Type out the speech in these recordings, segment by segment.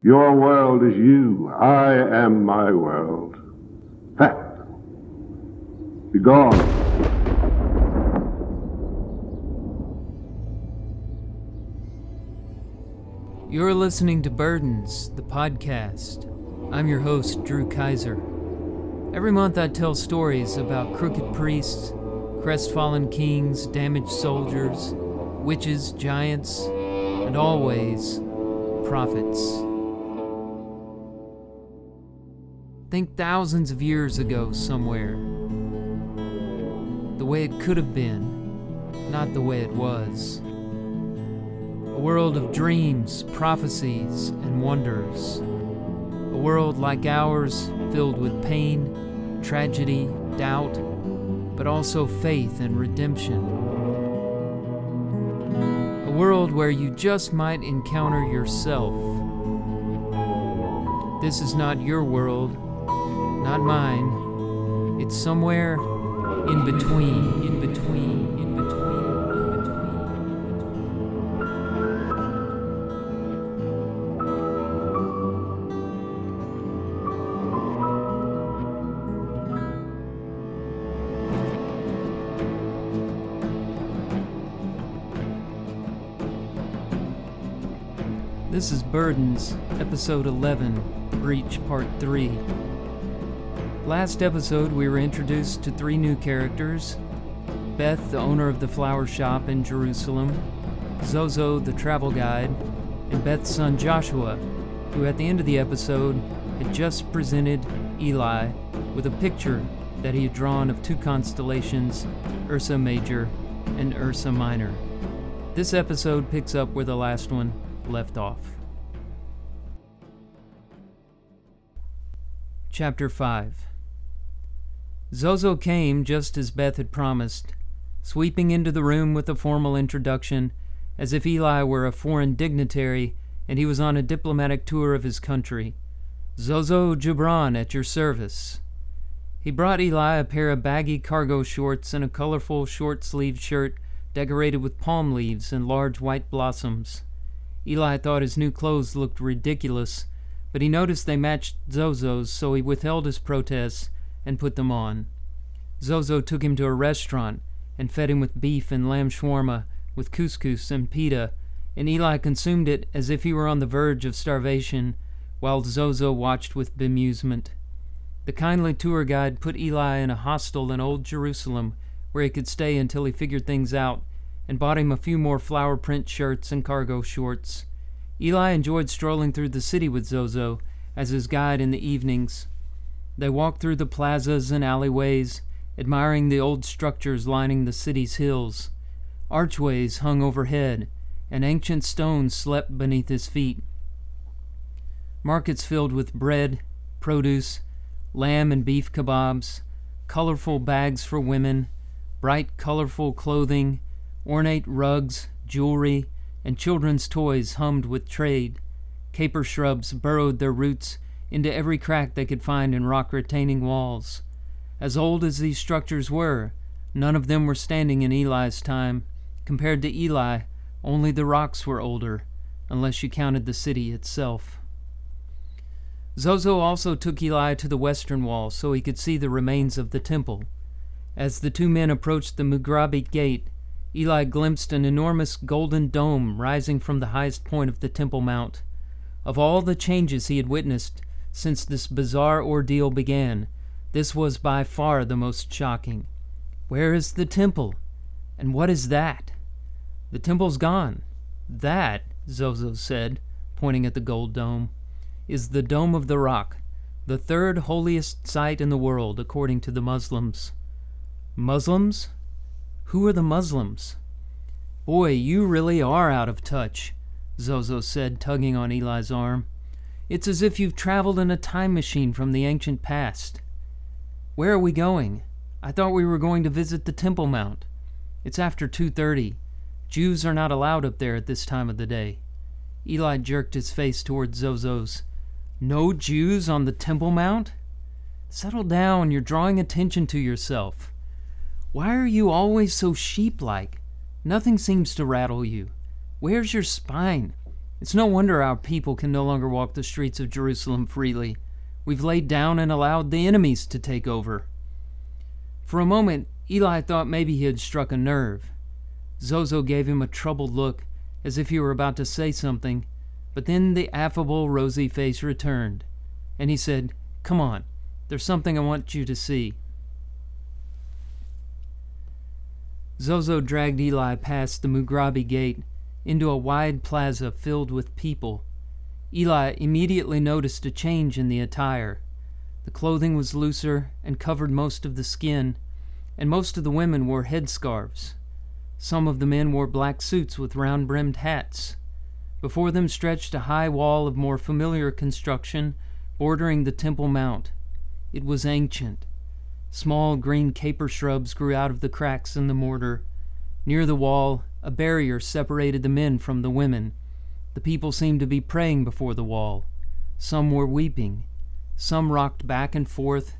Your world is you. I am my world. Fact. Be gone. You're listening to Burdens, the podcast. I'm your host, Drew Kaiser. Every month I tell stories about crooked priests, crestfallen kings, damaged soldiers, witches, giants, and always prophets. Think thousands of years ago somewhere. The way it could have been, not the way it was. A world of dreams, prophecies, and wonders. A world like ours filled with pain, tragedy, doubt, but also faith and redemption. A world where you just might encounter yourself. This is not your world, not mine. It's somewhere in between, in between, in between, in between. This is Burdens, Episode 11, Breach Part 3. Last episode, we were introduced to three new characters Beth, the owner of the flower shop in Jerusalem, Zozo, the travel guide, and Beth's son Joshua, who at the end of the episode had just presented Eli with a picture that he had drawn of two constellations, Ursa Major and Ursa Minor. This episode picks up where the last one left off. Chapter 5 Zozo came just as Beth had promised, sweeping into the room with a formal introduction, as if Eli were a foreign dignitary and he was on a diplomatic tour of his country. Zozo Gibran at your service. He brought Eli a pair of baggy cargo shorts and a colorful short sleeved shirt decorated with palm leaves and large white blossoms. Eli thought his new clothes looked ridiculous, but he noticed they matched Zozo's, so he withheld his protests and put them on. Zozo took him to a restaurant and fed him with beef and lamb shawarma, with couscous and pita, and Eli consumed it as if he were on the verge of starvation, while Zozo watched with bemusement. The kindly tour guide put Eli in a hostel in Old Jerusalem where he could stay until he figured things out, and bought him a few more flower print shirts and cargo shorts. Eli enjoyed strolling through the city with Zozo as his guide in the evenings. They walked through the plazas and alleyways, admiring the old structures lining the city's hills. Archways hung overhead, and ancient stones slept beneath his feet. Markets filled with bread, produce, lamb and beef kebabs, colorful bags for women, bright, colorful clothing, ornate rugs, jewelry, and children's toys hummed with trade. Caper shrubs burrowed their roots into every crack they could find in rock retaining walls. As old as these structures were, none of them were standing in Eli's time. Compared to Eli, only the rocks were older, unless you counted the city itself. Zozo also took Eli to the western wall so he could see the remains of the temple. As the two men approached the Mugrabi gate, Eli glimpsed an enormous golden dome rising from the highest point of the Temple Mount. Of all the changes he had witnessed since this bizarre ordeal began, this was by far the most shocking. Where is the temple? And what is that? The temple's gone. That, Zozo said, pointing at the gold dome, is the Dome of the Rock, the third holiest site in the world, according to the Muslims. Muslims? Who are the Muslims? Boy, you really are out of touch, Zozo said, tugging on Eli's arm. It's as if you've traveled in a time machine from the ancient past. Where are we going? I thought we were going to visit the Temple Mount. It's after 2:30. Jews are not allowed up there at this time of the day. Eli jerked his face toward Zozo's. No Jews on the Temple Mount? Settle down, you're drawing attention to yourself. Why are you always so sheep like? Nothing seems to rattle you. Where's your spine? It's no wonder our people can no longer walk the streets of Jerusalem freely. We've laid down and allowed the enemies to take over. For a moment, Eli thought maybe he had struck a nerve. Zozo gave him a troubled look, as if he were about to say something, but then the affable, rosy face returned, and he said, Come on, there's something I want you to see. Zozo dragged Eli past the Mugrabi gate into a wide plaza filled with people. Eli immediately noticed a change in the attire. The clothing was looser and covered most of the skin, and most of the women wore headscarves. Some of the men wore black suits with round brimmed hats. Before them stretched a high wall of more familiar construction bordering the Temple Mount. It was ancient. Small green caper shrubs grew out of the cracks in the mortar. Near the wall, a barrier separated the men from the women. The people seemed to be praying before the wall. Some were weeping. Some rocked back and forth,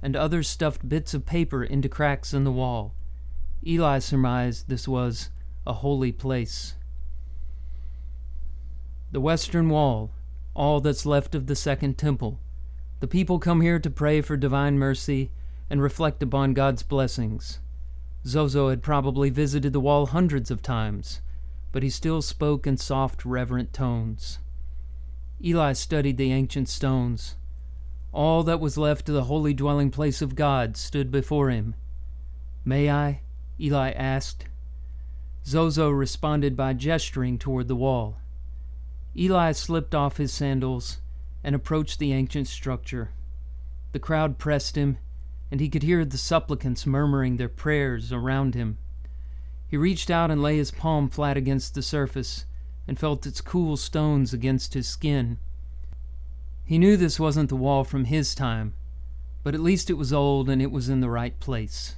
and others stuffed bits of paper into cracks in the wall. Eli surmised this was a holy place. The western wall, all that's left of the second temple. The people come here to pray for divine mercy and reflect upon God's blessings. Zozo had probably visited the wall hundreds of times, but he still spoke in soft, reverent tones. Eli studied the ancient stones. All that was left of the holy dwelling place of God stood before him. May I? Eli asked. Zozo responded by gesturing toward the wall. Eli slipped off his sandals and approached the ancient structure. The crowd pressed him, and he could hear the supplicants murmuring their prayers around him. He reached out and lay his palm flat against the surface and felt its cool stones against his skin. He knew this wasn't the wall from his time, but at least it was old and it was in the right place.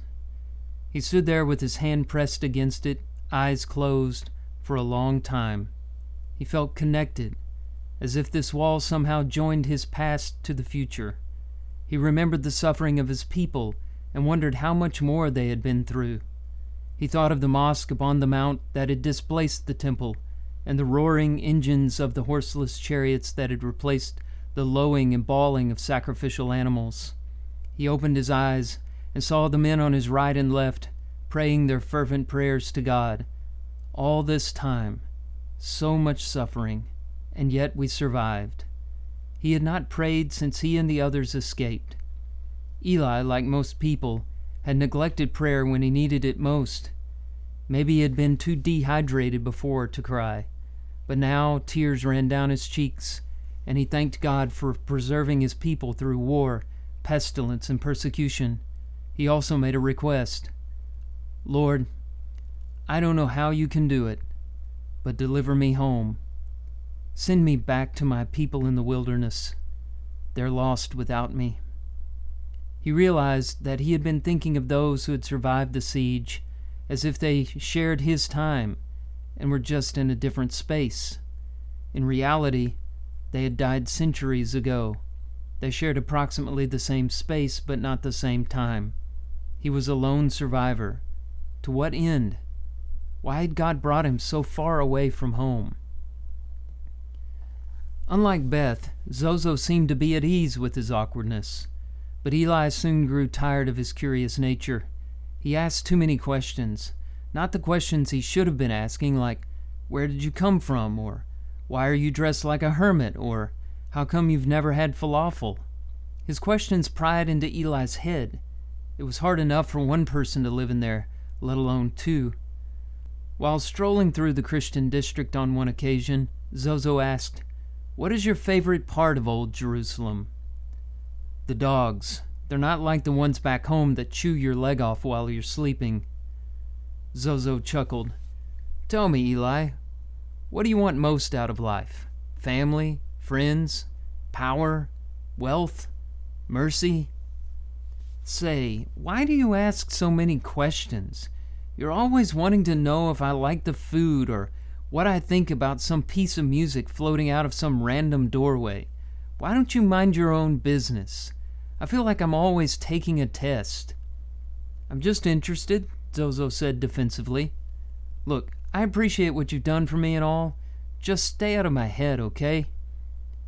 He stood there with his hand pressed against it, eyes closed, for a long time. He felt connected, as if this wall somehow joined his past to the future. He remembered the suffering of his people and wondered how much more they had been through. He thought of the mosque upon the mount that had displaced the temple, and the roaring engines of the horseless chariots that had replaced the lowing and bawling of sacrificial animals. He opened his eyes and saw the men on his right and left praying their fervent prayers to God. All this time, so much suffering, and yet we survived. He had not prayed since he and the others escaped. Eli, like most people, had neglected prayer when he needed it most. Maybe he had been too dehydrated before to cry, but now tears ran down his cheeks, and he thanked God for preserving his people through war, pestilence, and persecution. He also made a request Lord, I don't know how you can do it, but deliver me home. Send me back to my people in the wilderness. They're lost without me. He realized that he had been thinking of those who had survived the siege as if they shared his time and were just in a different space. In reality, they had died centuries ago. They shared approximately the same space, but not the same time. He was a lone survivor. To what end? Why had God brought him so far away from home? Unlike Beth, Zozo seemed to be at ease with his awkwardness. But Eli soon grew tired of his curious nature. He asked too many questions. Not the questions he should have been asking, like, Where did you come from? or Why are you dressed like a hermit? or How come you've never had falafel? His questions pried into Eli's head. It was hard enough for one person to live in there, let alone two. While strolling through the Christian district on one occasion, Zozo asked, What is your favorite part of Old Jerusalem? The dogs. They're not like the ones back home that chew your leg off while you're sleeping. Zozo chuckled. Tell me, Eli, what do you want most out of life? Family? Friends? Power? Wealth? Mercy? Say, why do you ask so many questions? You're always wanting to know if I like the food or what I think about some piece of music floating out of some random doorway. Why don't you mind your own business? I feel like I'm always taking a test. I'm just interested, Zozo said defensively. Look, I appreciate what you've done for me and all. Just stay out of my head, okay?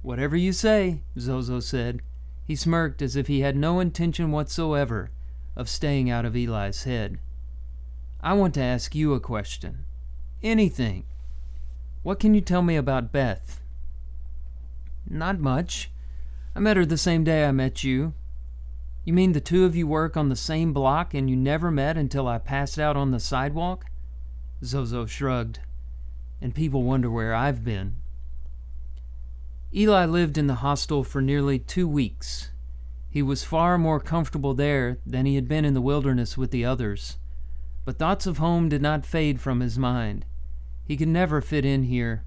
Whatever you say, Zozo said. He smirked as if he had no intention whatsoever of staying out of Eli's head. I want to ask you a question. Anything. What can you tell me about Beth? Not much. I met her the same day I met you. You mean the two of you work on the same block and you never met until I passed out on the sidewalk? Zozo shrugged. And people wonder where I've been. Eli lived in the hostel for nearly two weeks. He was far more comfortable there than he had been in the wilderness with the others. But thoughts of home did not fade from his mind. He could never fit in here.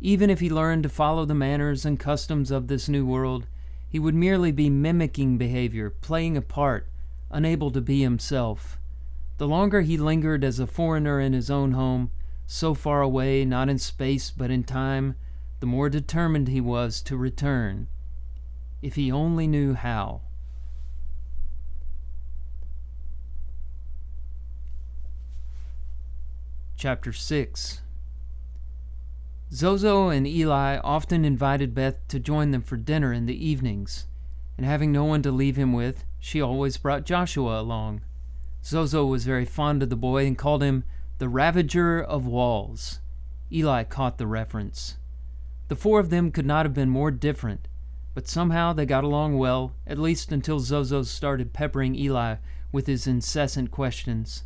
Even if he learned to follow the manners and customs of this new world, he would merely be mimicking behavior, playing a part, unable to be himself. The longer he lingered as a foreigner in his own home, so far away, not in space but in time, the more determined he was to return. If he only knew how. Chapter 6 Zozo and Eli often invited Beth to join them for dinner in the evenings, and having no one to leave him with, she always brought Joshua along. Zozo was very fond of the boy and called him the Ravager of Walls. Eli caught the reference. The four of them could not have been more different, but somehow they got along well, at least until Zozo started peppering Eli with his incessant questions.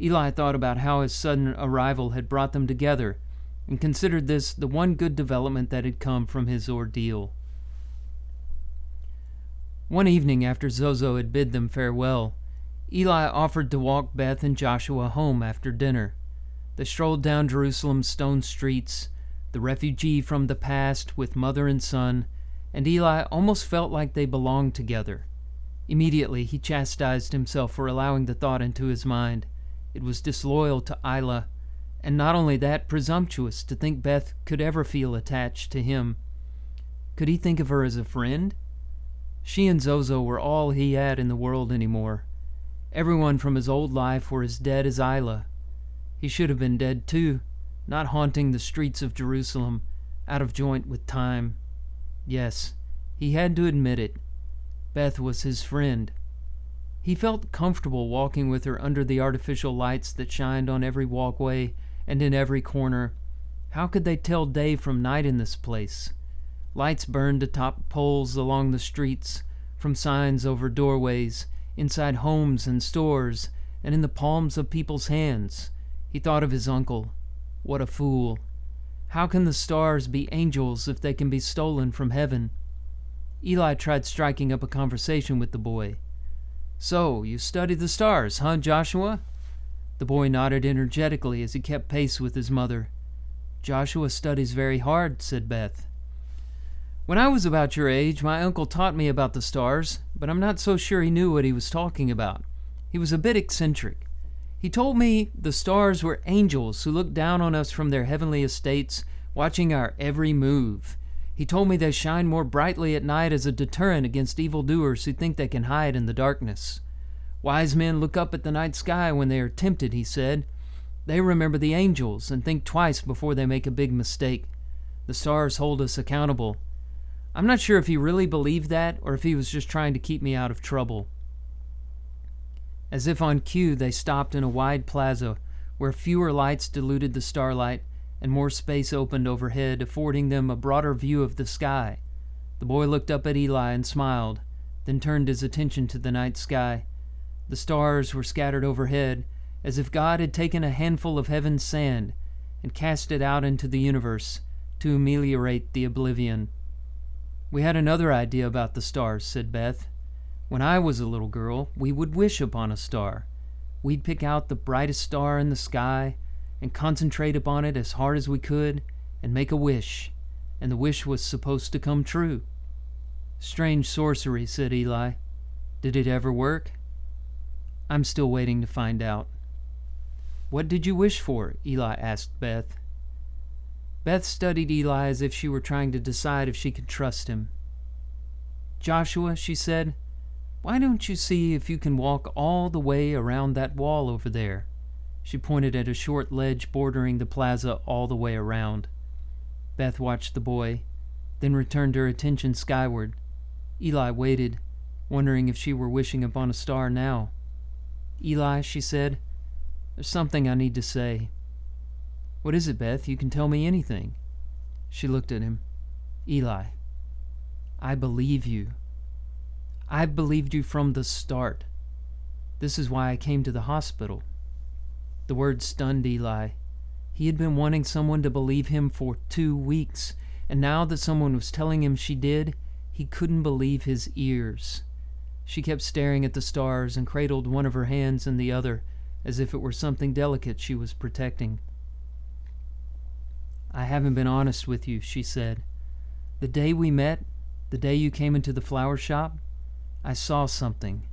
Eli thought about how his sudden arrival had brought them together and considered this the one good development that had come from his ordeal. One evening after Zozo had bid them farewell, Eli offered to walk Beth and Joshua home after dinner. They strolled down Jerusalem's stone streets, the refugee from the past with mother and son, and Eli almost felt like they belonged together. Immediately he chastised himself for allowing the thought into his mind. It was disloyal to Isla and not only that, presumptuous to think Beth could ever feel attached to him. Could he think of her as a friend? She and Zozo were all he had in the world anymore. Everyone from his old life were as dead as Isla. He should have been dead too, not haunting the streets of Jerusalem, out of joint with time. Yes, he had to admit it. Beth was his friend. He felt comfortable walking with her under the artificial lights that shined on every walkway and in every corner. How could they tell day from night in this place? Lights burned atop poles along the streets, from signs over doorways, inside homes and stores, and in the palms of people's hands. He thought of his uncle. What a fool. How can the stars be angels if they can be stolen from heaven? Eli tried striking up a conversation with the boy. So, you study the stars, huh, Joshua? The boy nodded energetically as he kept pace with his mother. Joshua studies very hard, said Beth. When I was about your age, my uncle taught me about the stars, but I'm not so sure he knew what he was talking about. He was a bit eccentric. He told me the stars were angels who looked down on us from their heavenly estates, watching our every move. He told me they shine more brightly at night as a deterrent against evildoers who think they can hide in the darkness. Wise men look up at the night sky when they are tempted, he said. They remember the angels and think twice before they make a big mistake. The stars hold us accountable. I'm not sure if he really believed that or if he was just trying to keep me out of trouble. As if on cue, they stopped in a wide plaza where fewer lights diluted the starlight and more space opened overhead, affording them a broader view of the sky. The boy looked up at Eli and smiled, then turned his attention to the night sky. The stars were scattered overhead, as if God had taken a handful of heaven's sand and cast it out into the universe to ameliorate the oblivion. We had another idea about the stars, said Beth. When I was a little girl, we would wish upon a star. We'd pick out the brightest star in the sky and concentrate upon it as hard as we could and make a wish, and the wish was supposed to come true. Strange sorcery, said Eli. Did it ever work? I'm still waiting to find out. What did you wish for? Eli asked Beth. Beth studied Eli as if she were trying to decide if she could trust him. Joshua, she said, why don't you see if you can walk all the way around that wall over there? She pointed at a short ledge bordering the plaza all the way around. Beth watched the boy, then returned her attention skyward. Eli waited, wondering if she were wishing upon a star now. Eli, she said, there's something I need to say. What is it, Beth? You can tell me anything. She looked at him. Eli, I believe you. I've believed you from the start. This is why I came to the hospital. The word stunned Eli. He had been wanting someone to believe him for two weeks, and now that someone was telling him she did, he couldn't believe his ears. She kept staring at the stars and cradled one of her hands in the other, as if it were something delicate she was protecting. I haven't been honest with you, she said. The day we met, the day you came into the flower shop, I saw something.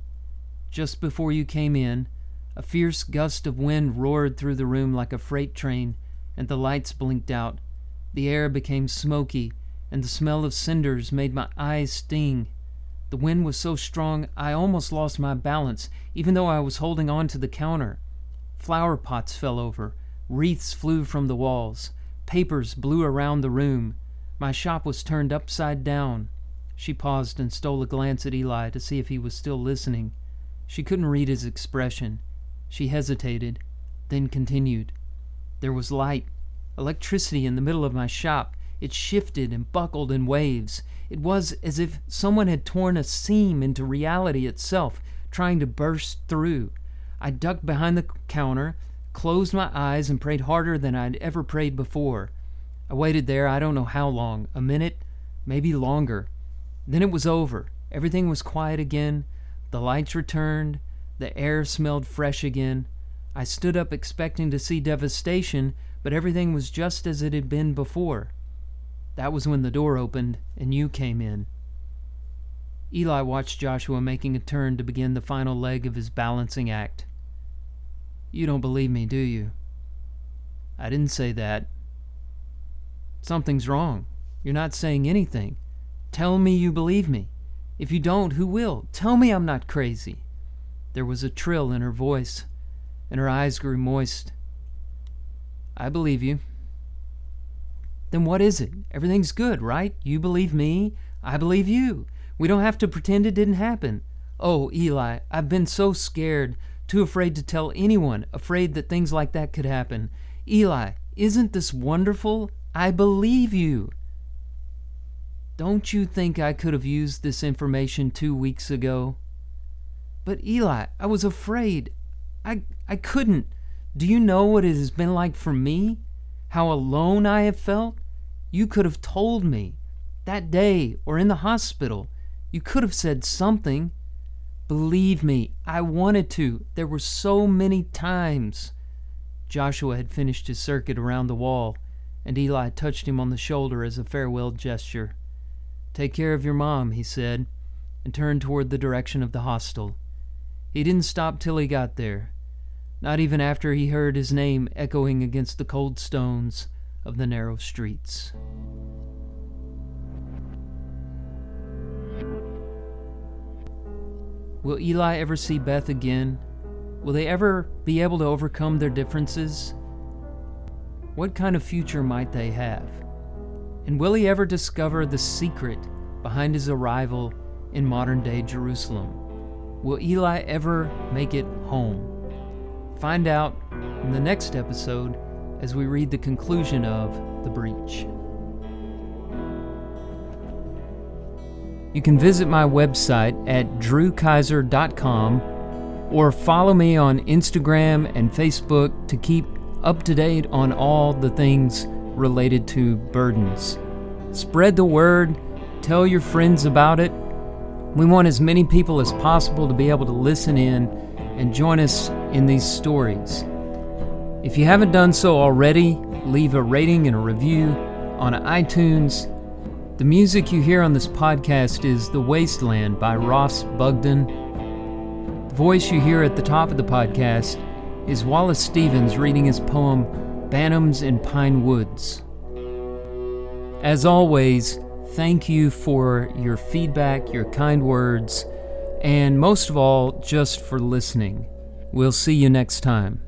Just before you came in, a fierce gust of wind roared through the room like a freight train, and the lights blinked out. The air became smoky, and the smell of cinders made my eyes sting. The wind was so strong I almost lost my balance, even though I was holding on to the counter. Flower pots fell over, wreaths flew from the walls, papers blew around the room. My shop was turned upside down. She paused and stole a glance at Eli to see if he was still listening. She couldn't read his expression. She hesitated, then continued. There was light, electricity in the middle of my shop. It shifted and buckled in waves. It was as if someone had torn a seam into reality itself, trying to burst through. I ducked behind the counter, closed my eyes, and prayed harder than I'd ever prayed before. I waited there I don't know how long a minute, maybe longer. Then it was over. Everything was quiet again. The lights returned. The air smelled fresh again. I stood up expecting to see devastation, but everything was just as it had been before. That was when the door opened and you came in. Eli watched Joshua making a turn to begin the final leg of his balancing act. You don't believe me, do you? I didn't say that. Something's wrong. You're not saying anything. Tell me you believe me. If you don't, who will? Tell me I'm not crazy. There was a trill in her voice, and her eyes grew moist. I believe you. Then what is it? Everything's good, right? You believe me, I believe you. We don't have to pretend it didn't happen. Oh, Eli, I've been so scared, too afraid to tell anyone, afraid that things like that could happen. Eli, isn't this wonderful? I believe you. Don't you think I could have used this information two weeks ago? But Eli, I was afraid. I I couldn't. Do you know what it has been like for me? How alone I have felt? You could have told me. That day, or in the hospital. You could have said something. Believe me, I wanted to. There were so many times. Joshua had finished his circuit around the wall, and Eli touched him on the shoulder as a farewell gesture. Take care of your mom, he said, and turned toward the direction of the hostel. He didn't stop till he got there, not even after he heard his name echoing against the cold stones of the narrow streets. Will Eli ever see Beth again? Will they ever be able to overcome their differences? What kind of future might they have? And will he ever discover the secret behind his arrival in modern day Jerusalem? Will Eli ever make it home? Find out in the next episode as we read the conclusion of The Breach. You can visit my website at drewkaiser.com or follow me on Instagram and Facebook to keep up to date on all the things related to burdens. Spread the word, tell your friends about it, we want as many people as possible to be able to listen in and join us in these stories. If you haven't done so already, leave a rating and a review on iTunes. The music you hear on this podcast is The Wasteland by Ross Bugden. The voice you hear at the top of the podcast is Wallace Stevens reading his poem Bantams in Pine Woods. As always, Thank you for your feedback, your kind words, and most of all, just for listening. We'll see you next time.